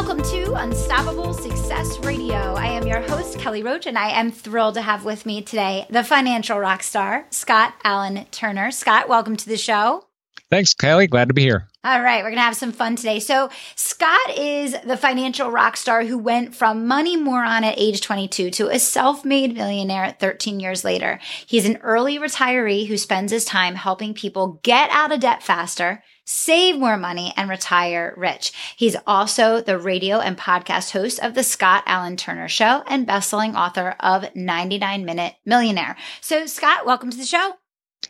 Welcome to Unstoppable Success Radio. I am your host, Kelly Roach, and I am thrilled to have with me today the financial rock star, Scott Alan Turner. Scott, welcome to the show. Thanks, Kelly. Glad to be here. All right, we're going to have some fun today. So, Scott is the financial rock star who went from money moron at age 22 to a self made millionaire at 13 years later. He's an early retiree who spends his time helping people get out of debt faster save more money, and retire rich. He's also the radio and podcast host of the Scott Alan Turner Show and bestselling author of 99 Minute Millionaire. So, Scott, welcome to the show.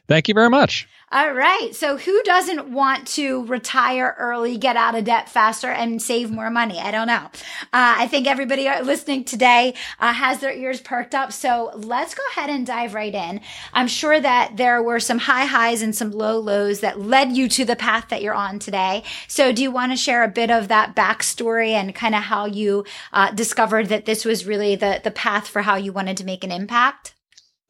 Thank you very much. All right. So, who doesn't want to retire early, get out of debt faster, and save more money? I don't know. Uh, I think everybody listening today uh, has their ears perked up. So, let's go ahead and dive right in. I'm sure that there were some high highs and some low lows that led you to the path that you're on today. So, do you want to share a bit of that backstory and kind of how you uh, discovered that this was really the, the path for how you wanted to make an impact?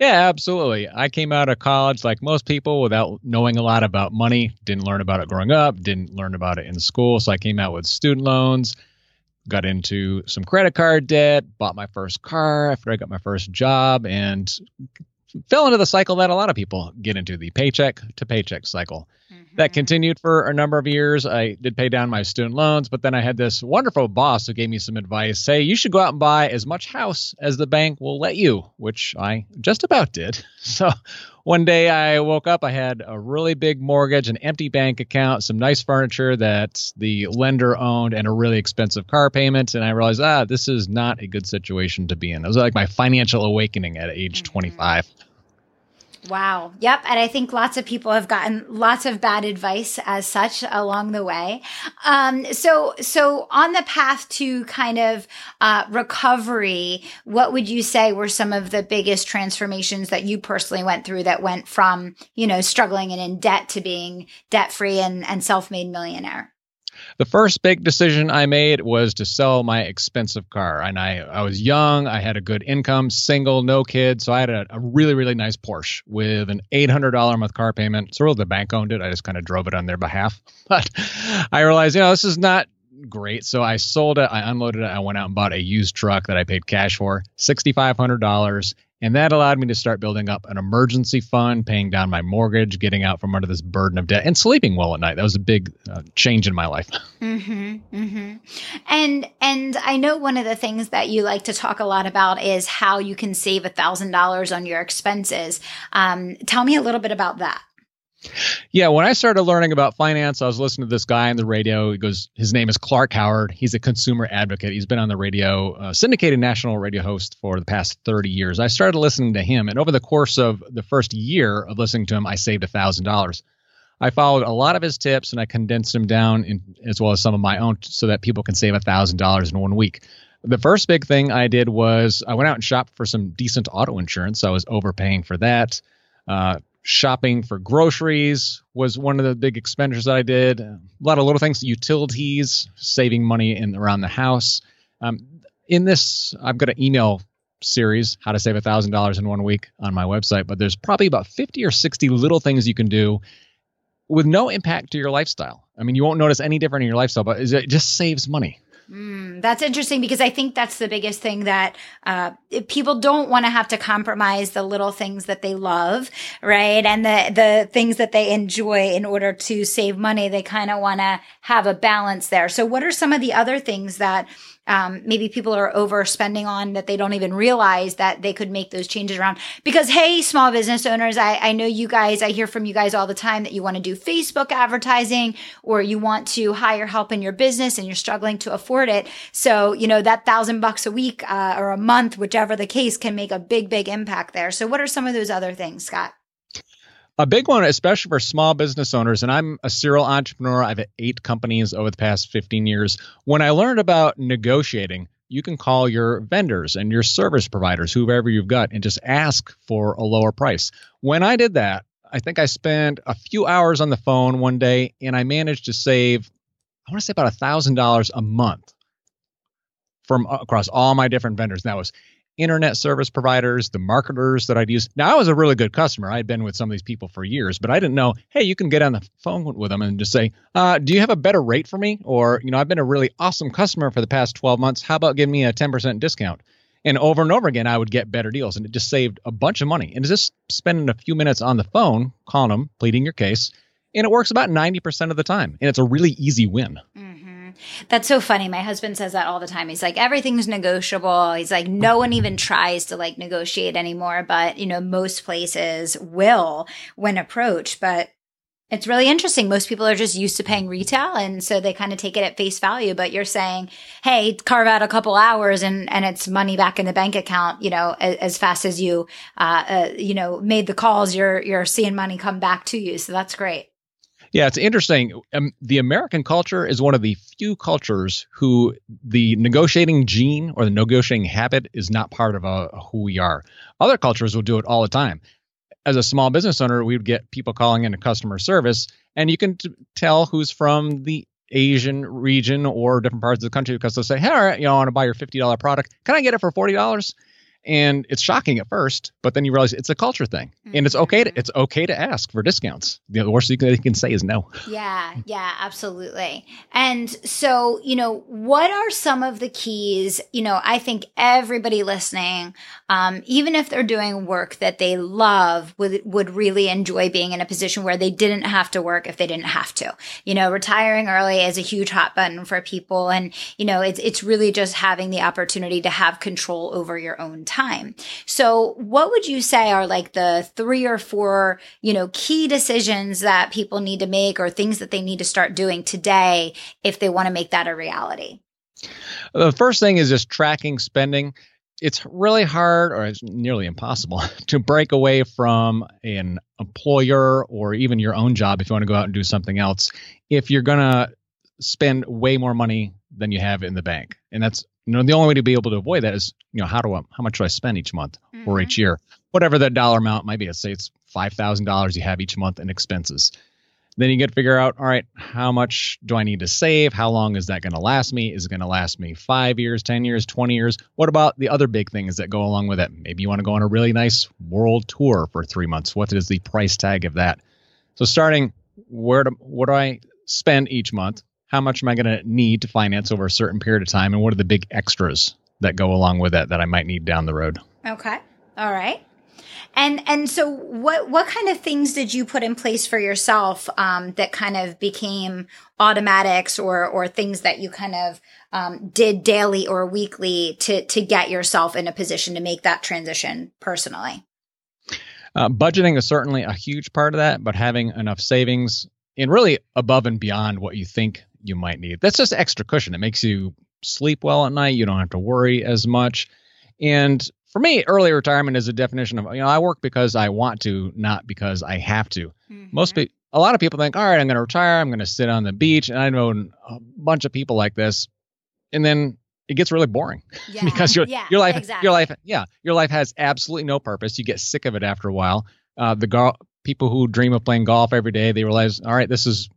Yeah, absolutely. I came out of college like most people without knowing a lot about money. Didn't learn about it growing up, didn't learn about it in school. So I came out with student loans, got into some credit card debt, bought my first car after I got my first job, and fell into the cycle that a lot of people get into the paycheck to paycheck cycle. Mm-hmm. That continued for a number of years. I did pay down my student loans, but then I had this wonderful boss who gave me some advice. Say, you should go out and buy as much house as the bank will let you, which I just about did. So one day I woke up, I had a really big mortgage, an empty bank account, some nice furniture that the lender owned, and a really expensive car payment. And I realized, ah, this is not a good situation to be in. It was like my financial awakening at age mm-hmm. 25. Wow. Yep. And I think lots of people have gotten lots of bad advice as such along the way. Um, so, so on the path to kind of uh, recovery, what would you say were some of the biggest transformations that you personally went through that went from, you know, struggling and in debt to being debt free and, and self made millionaire? The first big decision I made was to sell my expensive car. And I, I was young, I had a good income, single, no kids. So I had a, a really, really nice Porsche with an $800 a month car payment. So really the bank owned it. I just kind of drove it on their behalf. But I realized, you know, this is not great. So I sold it, I unloaded it, I went out and bought a used truck that I paid cash for, $6,500. And that allowed me to start building up an emergency fund, paying down my mortgage, getting out from under this burden of debt, and sleeping well at night. That was a big uh, change in my life. Mm-hmm, mm-hmm. And and I know one of the things that you like to talk a lot about is how you can save a thousand dollars on your expenses. Um, tell me a little bit about that. Yeah, when I started learning about finance, I was listening to this guy on the radio. He goes, his name is Clark Howard. He's a consumer advocate. He's been on the radio, uh, syndicated national radio host for the past 30 years. I started listening to him, and over the course of the first year of listening to him, I saved $1,000. I followed a lot of his tips and I condensed them down in, as well as some of my own so that people can save $1,000 in one week. The first big thing I did was I went out and shopped for some decent auto insurance. I was overpaying for that. Uh, shopping for groceries was one of the big expenditures that I did. A lot of little things, utilities, saving money in around the house. Um, in this, I've got an email series, how to save a thousand dollars in one week on my website. But there's probably about 50 or 60 little things you can do with no impact to your lifestyle. I mean, you won't notice any different in your lifestyle, but it just saves money. Mm, that's interesting because I think that's the biggest thing that uh, people don't want to have to compromise the little things that they love, right? And the the things that they enjoy in order to save money. They kind of want to have a balance there. So, what are some of the other things that um, maybe people are overspending on that they don't even realize that they could make those changes around. Because, hey, small business owners, I, I know you guys, I hear from you guys all the time that you want to do Facebook advertising or you want to hire help in your business and you're struggling to afford it. So, you know, that thousand bucks a week uh, or a month, whichever the case, can make a big, big impact there. So, what are some of those other things, Scott? A big one, especially for small business owners, and I'm a serial entrepreneur. I've had eight companies over the past 15 years. When I learned about negotiating, you can call your vendors and your service providers, whoever you've got, and just ask for a lower price. When I did that, I think I spent a few hours on the phone one day and I managed to save, I want to say about a thousand dollars a month from uh, across all my different vendors. That was internet service providers, the marketers that I'd use. Now I was a really good customer. I'd been with some of these people for years, but I didn't know, hey, you can get on the phone with them and just say, uh, do you have a better rate for me? Or, you know, I've been a really awesome customer for the past 12 months. How about giving me a 10% discount? And over and over again, I would get better deals. And it just saved a bunch of money. And just spending a few minutes on the phone, calling them, pleading your case. And it works about 90% of the time. And it's a really easy win. Mm-hmm. That's so funny. My husband says that all the time. He's like, everything's negotiable. He's like, no one even tries to like negotiate anymore, but you know, most places will when approached. But it's really interesting. Most people are just used to paying retail. And so they kind of take it at face value. But you're saying, hey, carve out a couple hours and, and it's money back in the bank account, you know, as, as fast as you, uh, uh, you know, made the calls, you're, you're seeing money come back to you. So that's great. Yeah, it's interesting. Um, the American culture is one of the few cultures who the negotiating gene or the negotiating habit is not part of uh, who we are. Other cultures will do it all the time. As a small business owner, we would get people calling into customer service, and you can t- tell who's from the Asian region or different parts of the country because they'll say, "Hey, all right, you know, I want to buy your fifty dollar product. Can I get it for forty dollars?" And it's shocking at first but then you realize it's a culture thing. Mm-hmm. and it's okay to mm-hmm. it's okay to ask for discounts. You know, the worst thing they can say is no. Yeah yeah absolutely. And so you know what are some of the keys? You know i think everybody listening um, even if they're doing work that they love would would really enjoy being in a position where they didn't have to work if they didn't have to. You know retiring early is a huge hot button for people. And you know it's it's really just having the opportunity to have control over your own time. So what would you say are like the three or four, you know, key decisions that people need to make or things that they need to start doing today if they want to make that a reality? The first thing is just tracking spending. It's really hard or it's nearly impossible to break away from an employer or even your own job if you want to go out and do something else if you're going to spend way more money than you have in the bank. And that's you know, the only way to be able to avoid that is, you know, how do I, how much do I spend each month mm-hmm. or each year, whatever that dollar amount might be. Let's say it's five thousand dollars you have each month in expenses. Then you get to figure out, all right, how much do I need to save? How long is that going to last me? Is it going to last me five years, ten years, twenty years? What about the other big things that go along with it? Maybe you want to go on a really nice world tour for three months. What is the price tag of that? So starting, where do what do I spend each month? How much am I going to need to finance over a certain period of time, and what are the big extras that go along with that that I might need down the road. Okay. All right. And and so what what kind of things did you put in place for yourself um, that kind of became automatics or or things that you kind of um, did daily or weekly to to get yourself in a position to make that transition personally? Uh, budgeting is certainly a huge part of that, but having enough savings and really above and beyond what you think you might need. That's just extra cushion. It makes you sleep well at night. You don't have to worry as much. And for me, early retirement is a definition of you know I work because I want to, not because I have to. Mm-hmm. Most people, a lot of people think, all right, I'm going to retire. I'm going to sit on the beach, and I know a bunch of people like this, and then it gets really boring yeah. because your yeah, your life exactly. your life yeah your life has absolutely no purpose. You get sick of it after a while. Uh, the go- people who dream of playing golf every day, they realize, all right, this is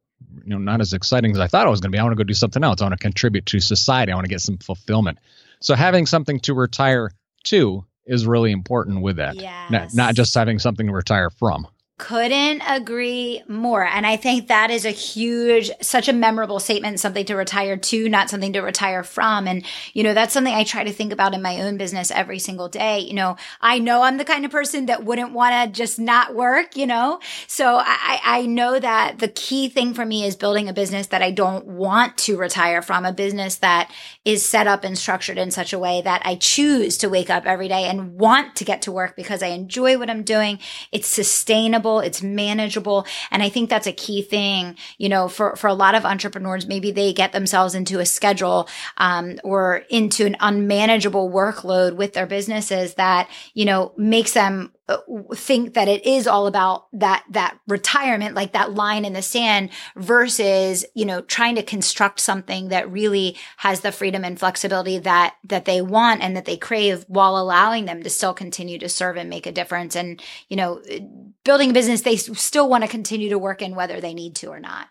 you know not as exciting as I thought it was going to be. I want to go do something else. I want to contribute to society. I want to get some fulfillment. So having something to retire to is really important with that. Yes. Not, not just having something to retire from. Couldn't agree more. And I think that is a huge, such a memorable statement, something to retire to, not something to retire from. And, you know, that's something I try to think about in my own business every single day. You know, I know I'm the kind of person that wouldn't want to just not work, you know? So I, I know that the key thing for me is building a business that I don't want to retire from, a business that is set up and structured in such a way that I choose to wake up every day and want to get to work because I enjoy what I'm doing. It's sustainable it's manageable. And I think that's a key thing, you know, for, for a lot of entrepreneurs, maybe they get themselves into a schedule, um, or into an unmanageable workload with their businesses that, you know, makes them Uh, think that it is all about that that retirement like that line in the sand versus you know trying to construct something that really has the freedom and flexibility that that they want and that they crave while allowing them to still continue to serve and make a difference. And you know uh, building a business they still want to continue to work in whether they need to or not.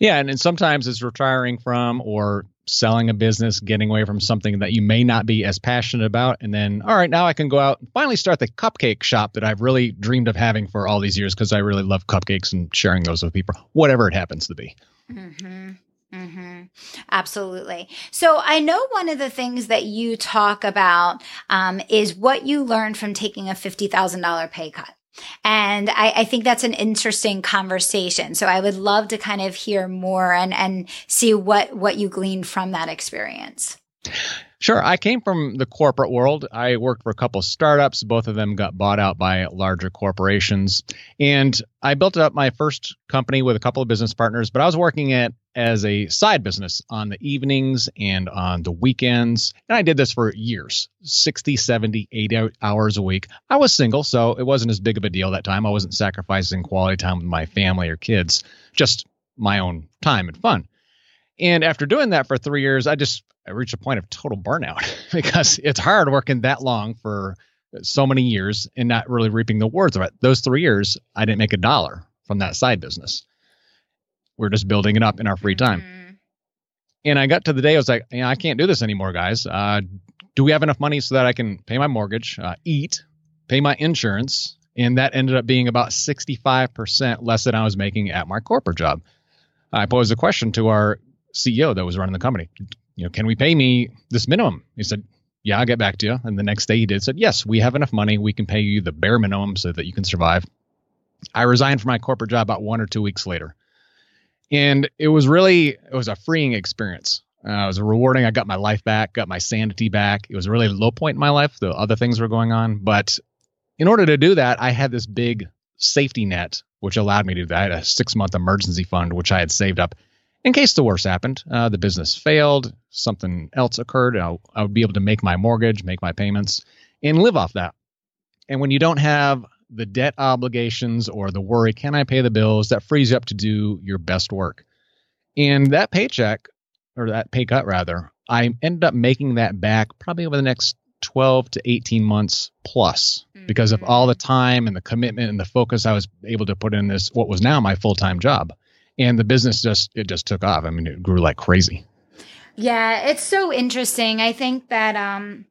Yeah, and, and sometimes it's retiring from or selling a business, getting away from something that you may not be as passionate about. And then, all right, now I can go out and finally start the cupcake shop that I've really dreamed of having for all these years because I really love cupcakes and sharing those with people, whatever it happens to be. Mm-hmm. Mm-hmm. Absolutely. So I know one of the things that you talk about um, is what you learned from taking a $50,000 pay cut. And I, I, think that's an interesting conversation. So I would love to kind of hear more and, and see what, what you gleaned from that experience. Sure. I came from the corporate world. I worked for a couple of startups. Both of them got bought out by larger corporations. And I built up my first company with a couple of business partners, but I was working at as a side business on the evenings and on the weekends. And I did this for years 60, 70, 80 hours a week. I was single, so it wasn't as big of a deal that time. I wasn't sacrificing quality time with my family or kids, just my own time and fun. And after doing that for three years, I just I reached a point of total burnout because it's hard working that long for so many years and not really reaping the rewards of it. Those three years, I didn't make a dollar from that side business. We're just building it up in our free time. Mm-hmm. And I got to the day I was like, yeah, I can't do this anymore, guys. Uh, do we have enough money so that I can pay my mortgage, uh, eat, pay my insurance? And that ended up being about 65% less than I was making at my corporate job. I posed a question to our CEO that was running the company you know, can we pay me this minimum? He said, yeah, I'll get back to you. And the next day he did said, yes, we have enough money. We can pay you the bare minimum so that you can survive. I resigned from my corporate job about one or two weeks later. And it was really, it was a freeing experience. Uh, it was rewarding. I got my life back, got my sanity back. It was a really low point in my life. The other things were going on. But in order to do that, I had this big safety net, which allowed me to do that. I had a six month emergency fund, which I had saved up in case the worst happened, uh, the business failed, something else occurred, I, I would be able to make my mortgage, make my payments, and live off that. And when you don't have the debt obligations or the worry, can I pay the bills? That frees you up to do your best work. And that paycheck, or that pay cut rather, I ended up making that back probably over the next 12 to 18 months plus mm-hmm. because of all the time and the commitment and the focus I was able to put in this, what was now my full time job and the business just it just took off. I mean, it grew like crazy. Yeah, it's so interesting. I think that um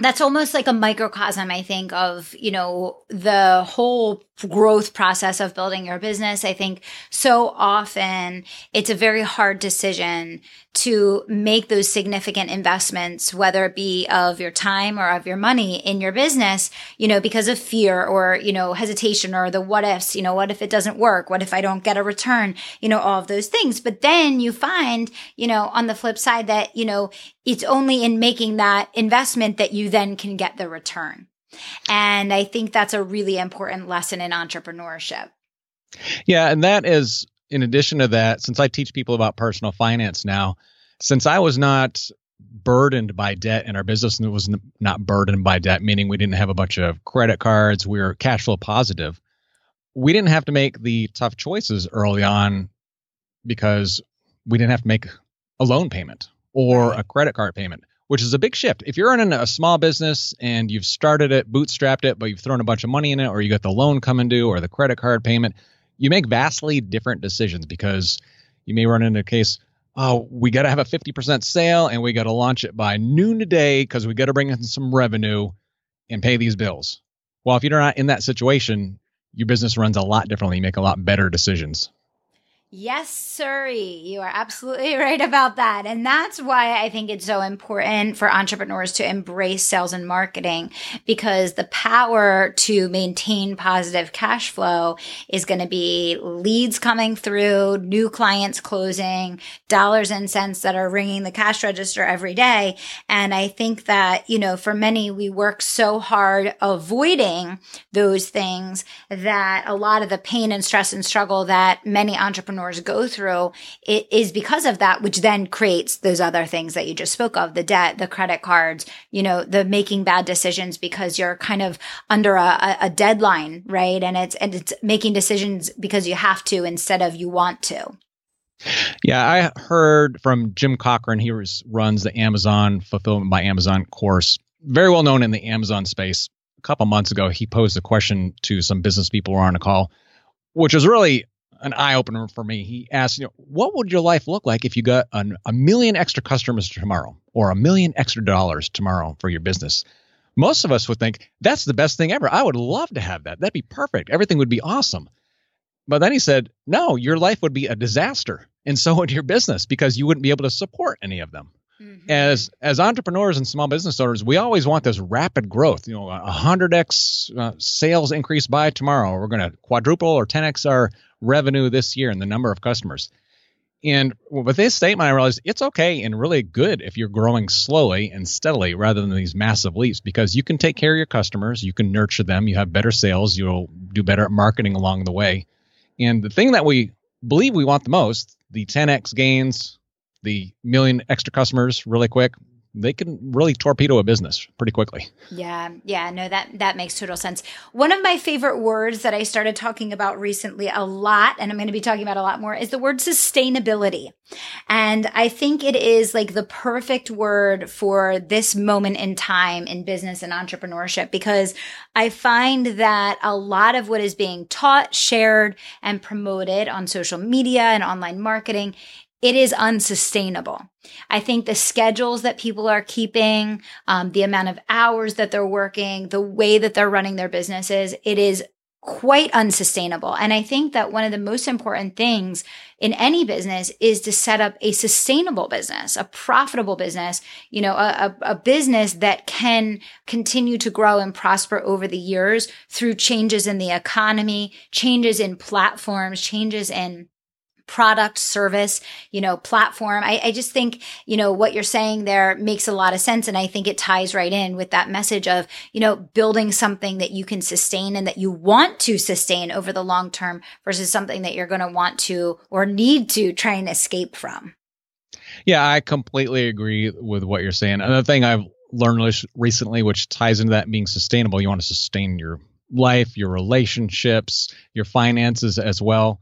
that's almost like a microcosm i think of you know the whole growth process of building your business. I think so often it's a very hard decision to make those significant investments whether it be of your time or of your money in your business you know because of fear or you know hesitation or the what ifs you know what if it doesn't work? What if i don't get a return? You know all of those things. But then you find you know on the flip side that you know it's only in making that investment that you then can get the return. And I think that's a really important lesson in entrepreneurship. Yeah. And that is, in addition to that, since I teach people about personal finance now, since I was not burdened by debt and our business and it was not burdened by debt, meaning we didn't have a bunch of credit cards, we were cash flow positive, we didn't have to make the tough choices early on because we didn't have to make a loan payment or a credit card payment, which is a big shift. If you're in a small business and you've started it, bootstrapped it, but you've thrown a bunch of money in it, or you got the loan coming due or the credit card payment, you make vastly different decisions because you may run into a case, oh, we got to have a 50% sale and we got to launch it by noon today because we got to bring in some revenue and pay these bills. Well, if you're not in that situation, your business runs a lot differently. You make a lot better decisions. Yes, sirree. You are absolutely right about that. And that's why I think it's so important for entrepreneurs to embrace sales and marketing because the power to maintain positive cash flow is going to be leads coming through, new clients closing, dollars and cents that are ringing the cash register every day. And I think that, you know, for many, we work so hard avoiding those things that a lot of the pain and stress and struggle that many entrepreneurs entrepreneurs go through it is because of that, which then creates those other things that you just spoke of, the debt, the credit cards, you know, the making bad decisions because you're kind of under a, a deadline, right? And it's, and it's making decisions because you have to instead of you want to. Yeah, I heard from Jim Cockrum. He was, runs the Amazon Fulfillment by Amazon course, very well known in the Amazon space. A couple months ago, he posed a question to some business people who were on a call, which was really an eye opener for me. He asked, you know, what would your life look like if you got an, a million extra customers tomorrow or a million extra dollars tomorrow for your business? Most of us would think that's the best thing ever. I would love to have that. That'd be perfect. Everything would be awesome. But then he said, no, your life would be a disaster. And so would your business because you wouldn't be able to support any of them. Mm-hmm. As as entrepreneurs and small business owners, we always want this rapid growth. You know, a hundred x uh, sales increase by tomorrow. We're going to quadruple or ten x our revenue this year and the number of customers. And with this statement, I realized it's okay and really good if you're growing slowly and steadily rather than these massive leaps because you can take care of your customers, you can nurture them, you have better sales, you'll do better at marketing along the way. And the thing that we believe we want the most, the 10x gains, the million extra customers really quick, they can really torpedo a business pretty quickly. Yeah, yeah, no, that that makes total sense. One of my favorite words that I started talking about recently a lot, and I'm going to be talking about a lot more, is the word sustainability. And I think it is like the perfect word for this moment in time in business and entrepreneurship because I find that a lot of what is being taught, shared, and promoted on social media and online marketing it is unsustainable. I think the schedules that people are keeping, um, the amount of hours that they're working, the way that they're running their businesses, it is quite unsustainable. And I think that one of the most important things in any business is to set up a sustainable business, a profitable business, you know, a, a, a business that can continue to grow and prosper over the years through changes in the economy, changes in platforms, changes in product, service, you know, platform. I, I, just think, you know, what you're saying there makes a lot of sense. And I think it ties right in with that message of, you know, building something that you can sustain and that you want to sustain over the long term versus something that you're going to want to or need to try and escape from. Yeah, I completely agree with what you're saying. Another thing I've learned recently, which ties into that being sustainable, you want to sustain your life, your relationships, your finances as well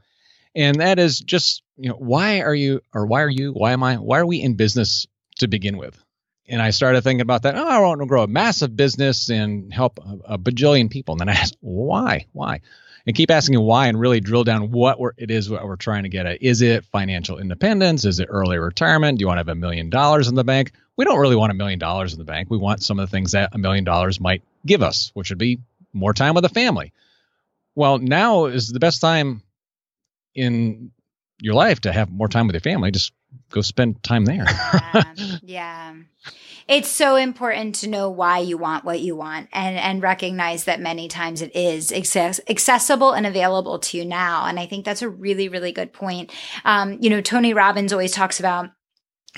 and that is just you know why are you or why are you why am i why are we in business to begin with? And i started thinking about that oh i want to grow a massive business and help a, a bajillion people. And then i asked why? Why? And keep asking why and really drill down what it is what we're trying to get at. Is it financial independence? Is it early retirement? Do you want to have a million dollars in the bank? We don't really want a million dollars in the bank. We want some of the things that a million dollars might give us which would be more time with the family. Well now is the best time in your life to have more time with your family, just go spend time there. yeah, yeah. It's so important to know why you want what you want and, and recognize that many times it is access- accessible and available to you now. And I think that's a really, really good point. Um, you know, Tony Robbins always talks about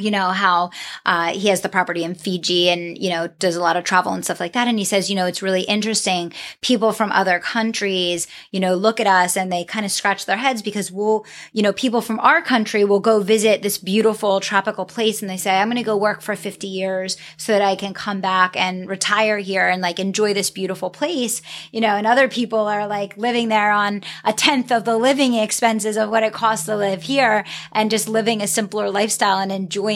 you know how uh, he has the property in Fiji and you know does a lot of travel and stuff like that. And he says you know it's really interesting. People from other countries you know look at us and they kind of scratch their heads because we'll you know people from our country will go visit this beautiful tropical place and they say I'm going to go work for 50 years so that I can come back and retire here and like enjoy this beautiful place. You know and other people are like living there on a tenth of the living expenses of what it costs to live here and just living a simpler lifestyle and enjoying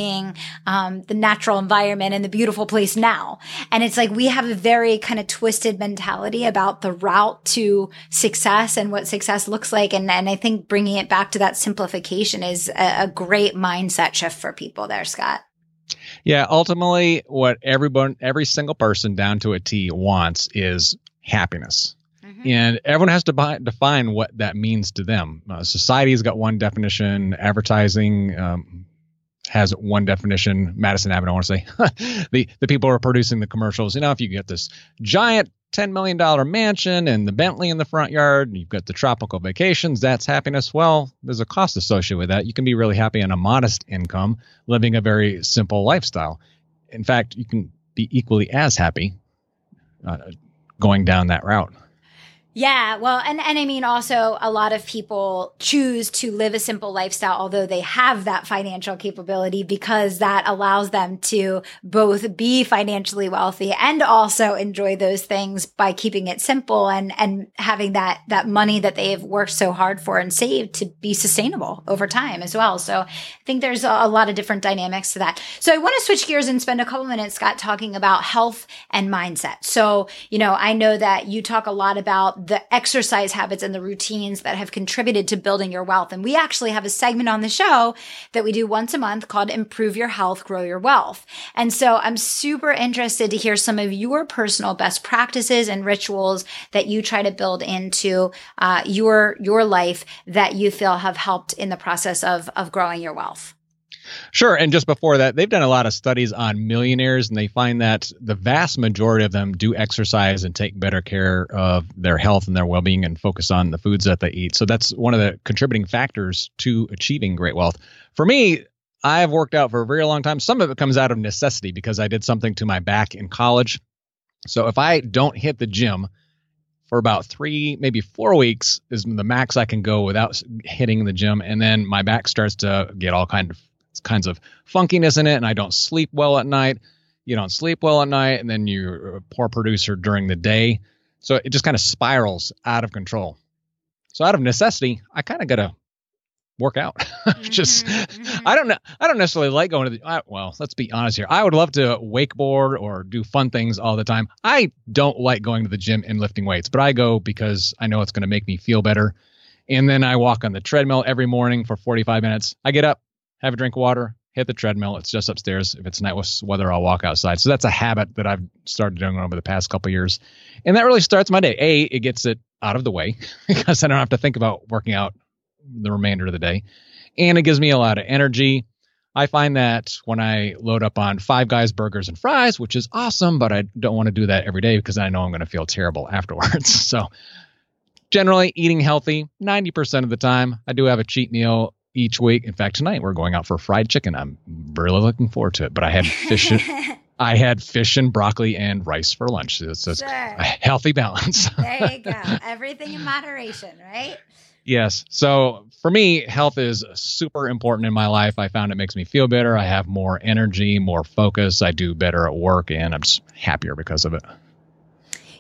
um, the natural environment and the beautiful place now. And it's like we have a very kind of twisted mentality about the route to success and what success looks like. And, and I think bringing it back to that simplification is a, a great mindset shift for people there, Scott. Yeah, ultimately, what everyone, every single person down to a T wants is happiness. Mm-hmm. And everyone has to buy, define what that means to them. Uh, society's got one definition, advertising, um, has one definition. Madison Avenue, I want to say, the the people who are producing the commercials. You know, if you get this giant ten million dollar mansion and the Bentley in the front yard, and you've got the tropical vacations, that's happiness. Well, there's a cost associated with that. You can be really happy on a modest income, living a very simple lifestyle. In fact, you can be equally as happy uh, going down that route. Yeah, well, and and I mean also a lot of people choose to live a simple lifestyle although they have that financial capability because that allows them to both be financially wealthy and also enjoy those things by keeping it simple and and having that that money that they've worked so hard for and saved to be sustainable over time as well. So I think there's a, lot of different dynamics to that. So I want to switch gears and spend a couple minutes Scott talking about health and mindset. So, you know, I know that you talk a lot about the exercise habits and the routines that have contributed to building your wealth. And we actually have a segment on the show that we do once a month called Improve Your Health, Grow Your Wealth. And so I'm super interested to hear some of your personal best practices and rituals that you try to build into uh, your your life that you feel have helped in the process of of growing your wealth. Sure. And just before that, they've done a lot of studies on millionaires, and they find that the vast majority of them do exercise and take better care of their health and their well being and focus on the foods that they eat. So that's one of the contributing factors to achieving great wealth. For me, I've worked out for a very long time. Some of it comes out of necessity because I did something to my back in college. So if I don't hit the gym, for about three, maybe four weeks is the max I can go without hitting the gym, and then my back starts to get all kind of kinds of funkiness in it, and I don't sleep well at night. You don't sleep well at night, and then you're a poor producer during the day. So it just kind of spirals out of control. So out of necessity, I kind of got to work out. just mm-hmm, mm-hmm. I don't know. I don't necessarily like going to the. I, well, let's be honest here. I would love to wakeboard or do fun things all the time. I don't like going to the gym and lifting weights, but I go because I know it's going to make me feel better. And then I walk on the treadmill every morning for 45 minutes. I get up, have a drink of water, hit the treadmill. It's just upstairs. If it's nice weather, I'll walk outside. So that's a habit that I've started doing over the past couple years, and that really starts my day. A, it gets it out of the way because I don't have to think about working out the remainder of the day, and it gives me a lot of energy. I find that when I load up on Five Guys burgers and fries, which is awesome, but I don't want to do that every day because I know I'm going to feel terrible afterwards. so generally eating healthy 90% of the time. I do have a cheat meal each week. In fact, tonight we're going out for fried chicken. I'm really looking forward to it. But I had fish. And, I had fish and broccoli and rice for lunch. It's, it's sure. a healthy balance. there you go. Everything in moderation, right? Yes. So for me, health is super important in my life. I found it makes me feel better. I have more energy, more focus. I do better at work, and I'm just happier because of it.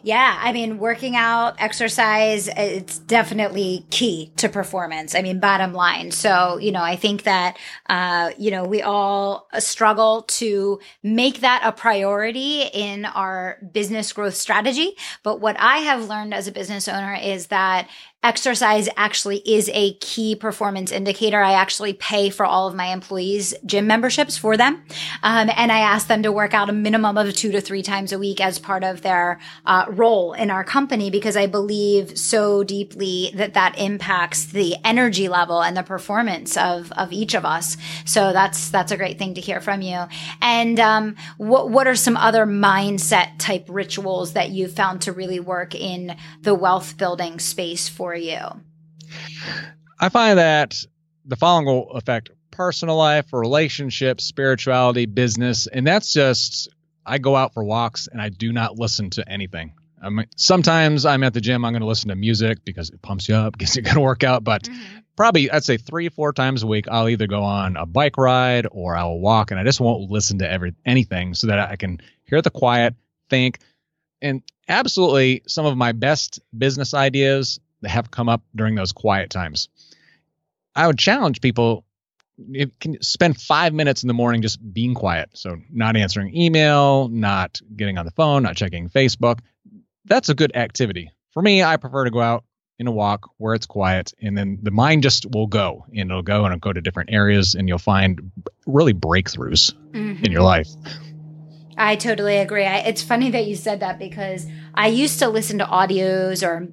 Yeah, I mean, working out, exercise, it's definitely key to performance. I mean, bottom line. So, you know, I think that, uh, you know, we all struggle to make that a priority in our business growth strategy. But what I have learned as a business owner is that exercise actually is a key performance indicator. I actually pay for all of my employees gym memberships for them. Um, and I ask them to work out a minimum of two to three times a week as part of their uh, role in our company because I believe so deeply that that impacts the energy level and the performance of, of each of us. So that's, that's a great thing to hear from you. And, um, what, what are some other mindset type rituals that you've found to really work in the wealth building space for for you? I find that the following will affect personal life, relationships, spirituality, business, and that's just I go out for walks and I do not listen to anything. I mean, sometimes I'm at the gym, I'm going to listen to music because it pumps you up, gets you a good workout. But mm-hmm. probably, I'd say three, four times a week, I'll either go on a bike ride or I'll walk, and I just won't listen to every anything so that I can hear the quiet, think, and absolutely some of my best business ideas have come up during those quiet times. I would challenge people can spend five minutes in the morning just being quiet. So not answering email, not getting on the phone, not checking Facebook. That's a good activity. For me, I prefer to go out in a walk where it's quiet and then the mind just will go and it'll go and it'll go to different areas and you'll find really breakthroughs mm-hmm. in your life. I totally agree. I, it's funny that you said that because I used to listen to audios or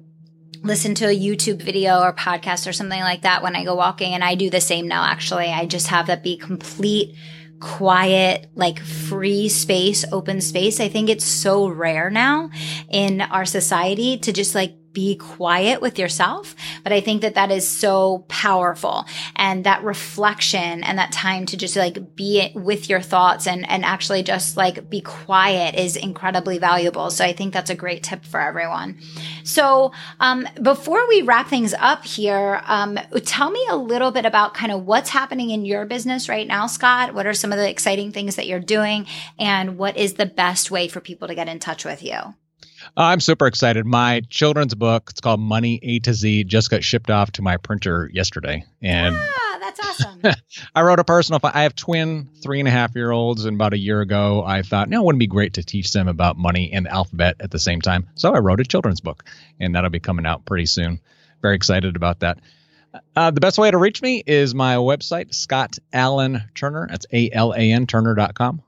listen to a YouTube video or podcast or something like that when I go walking. And I do the same now, actually. I just have that be complete, quiet, like free space, open space. I think it's so rare now in our society to just like be quiet with yourself. But I think that that is so powerful and that reflection and that time to just like be with your thoughts and, and actually just like be quiet is incredibly valuable. So I think that's a great tip for everyone. So, um, before we wrap things up here, um, tell me a little bit about kind of what's happening in your business right now, Scott. What are some of the exciting things that you're doing and what is the best way for people to get in touch with you? I'm super excited. My children's book, it's called Money A to Z, just got shipped off to my printer yesterday. And ah, that's awesome. I wrote a personal, I have twin three and a half year olds. And about a year ago, I thought, no, it wouldn't be great to teach them about money and the alphabet at the same time. So I wrote a children's book, and that'll be coming out pretty soon. Very excited about that. Uh, the best way to reach me is my website, Scott Alan Turner. That's A L A N Turner.com.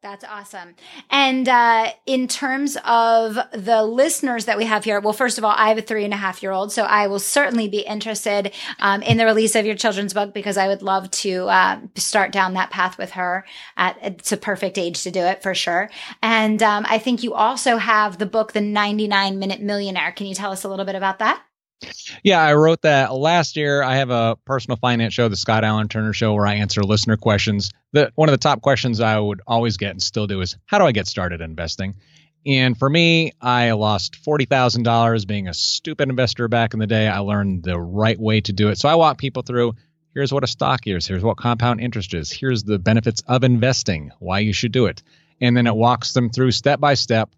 That's awesome. And uh, in terms of the listeners that we have here, well, first of all, I have a three and a half year old, so I will certainly be interested um, in the release of your children's book because I would love to uh, start down that path with her. At, it's a perfect age to do it for sure. And um, I think you also have the book, The 99 Minute Millionaire. Can you tell us a little bit about that? Yeah, I wrote that last year. I have a personal finance show, the Scott Alan Turner Show, where I answer listener questions. The one of the top questions I would always get and still do is, "How do I get started investing?" And for me, I lost forty thousand dollars being a stupid investor back in the day. I learned the right way to do it. So I walk people through. Here's what a stock is. Here's what compound interest is. Here's the benefits of investing. Why you should do it. And then it walks them through step by step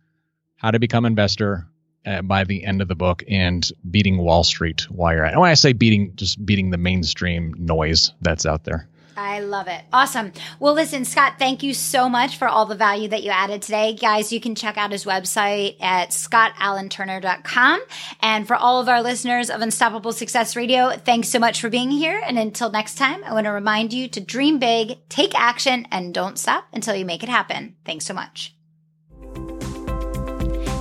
how to become investor, uh, by the end of the book and beating Wall Street while you're at. When I say beating, just beating the mainstream noise that's out there. I love it. Awesome. Well, listen, Scott, thank you so much for all the value that you added today. Guys, you can check out his website at scottalanturner.com. And for all of our listeners of Unstoppable Success Radio, thanks so much for being here. And until next time, I want to remind you to dream big, take action, and don't stop until you make it happen. Thanks so much.